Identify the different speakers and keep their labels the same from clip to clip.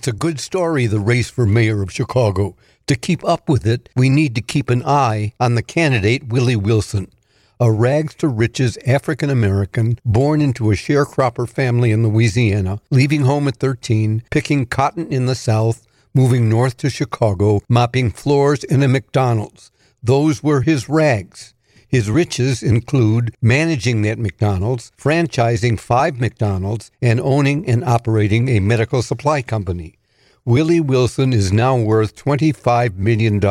Speaker 1: It's a good story, the race for mayor of Chicago. To keep up with it, we need to keep an eye on the candidate, Willie Wilson, a rags to riches African American born into a sharecropper family in Louisiana, leaving home at 13, picking cotton in the South, moving north to Chicago, mopping floors in a McDonald's. Those were his rags. His riches include managing that McDonald's, franchising five McDonald's, and owning and operating a medical supply company. Willie Wilson is now worth $25 million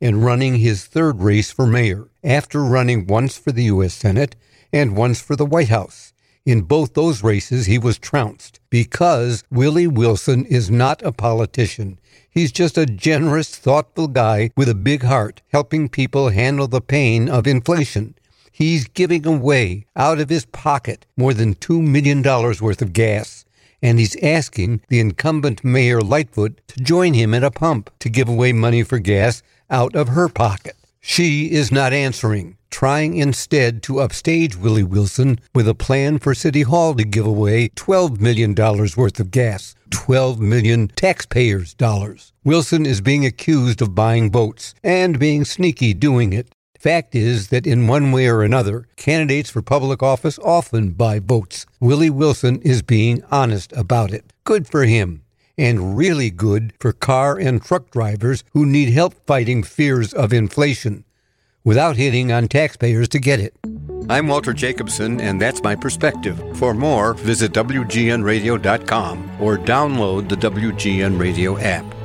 Speaker 1: and running his third race for mayor, after running once for the U.S. Senate and once for the White House. In both those races, he was trounced because Willie Wilson is not a politician. He's just a generous, thoughtful guy with a big heart, helping people handle the pain of inflation. He's giving away out of his pocket more than $2 million worth of gas. And he's asking the incumbent Mayor Lightfoot to join him at a pump to give away money for gas out of her pocket. She is not answering, trying instead to upstage Willie Wilson with a plan for City Hall to give away $12 million worth of gas 12 million taxpayers' dollars. Wilson is being accused of buying votes and being sneaky doing it. Fact is that in one way or another, candidates for public office often buy votes. Willie Wilson is being honest about it. Good for him. And really good for car and truck drivers who need help fighting fears of inflation without hitting on taxpayers to get it. I'm Walter Jacobson, and that's my perspective. For more, visit WGNRadio.com or download the WGN Radio app.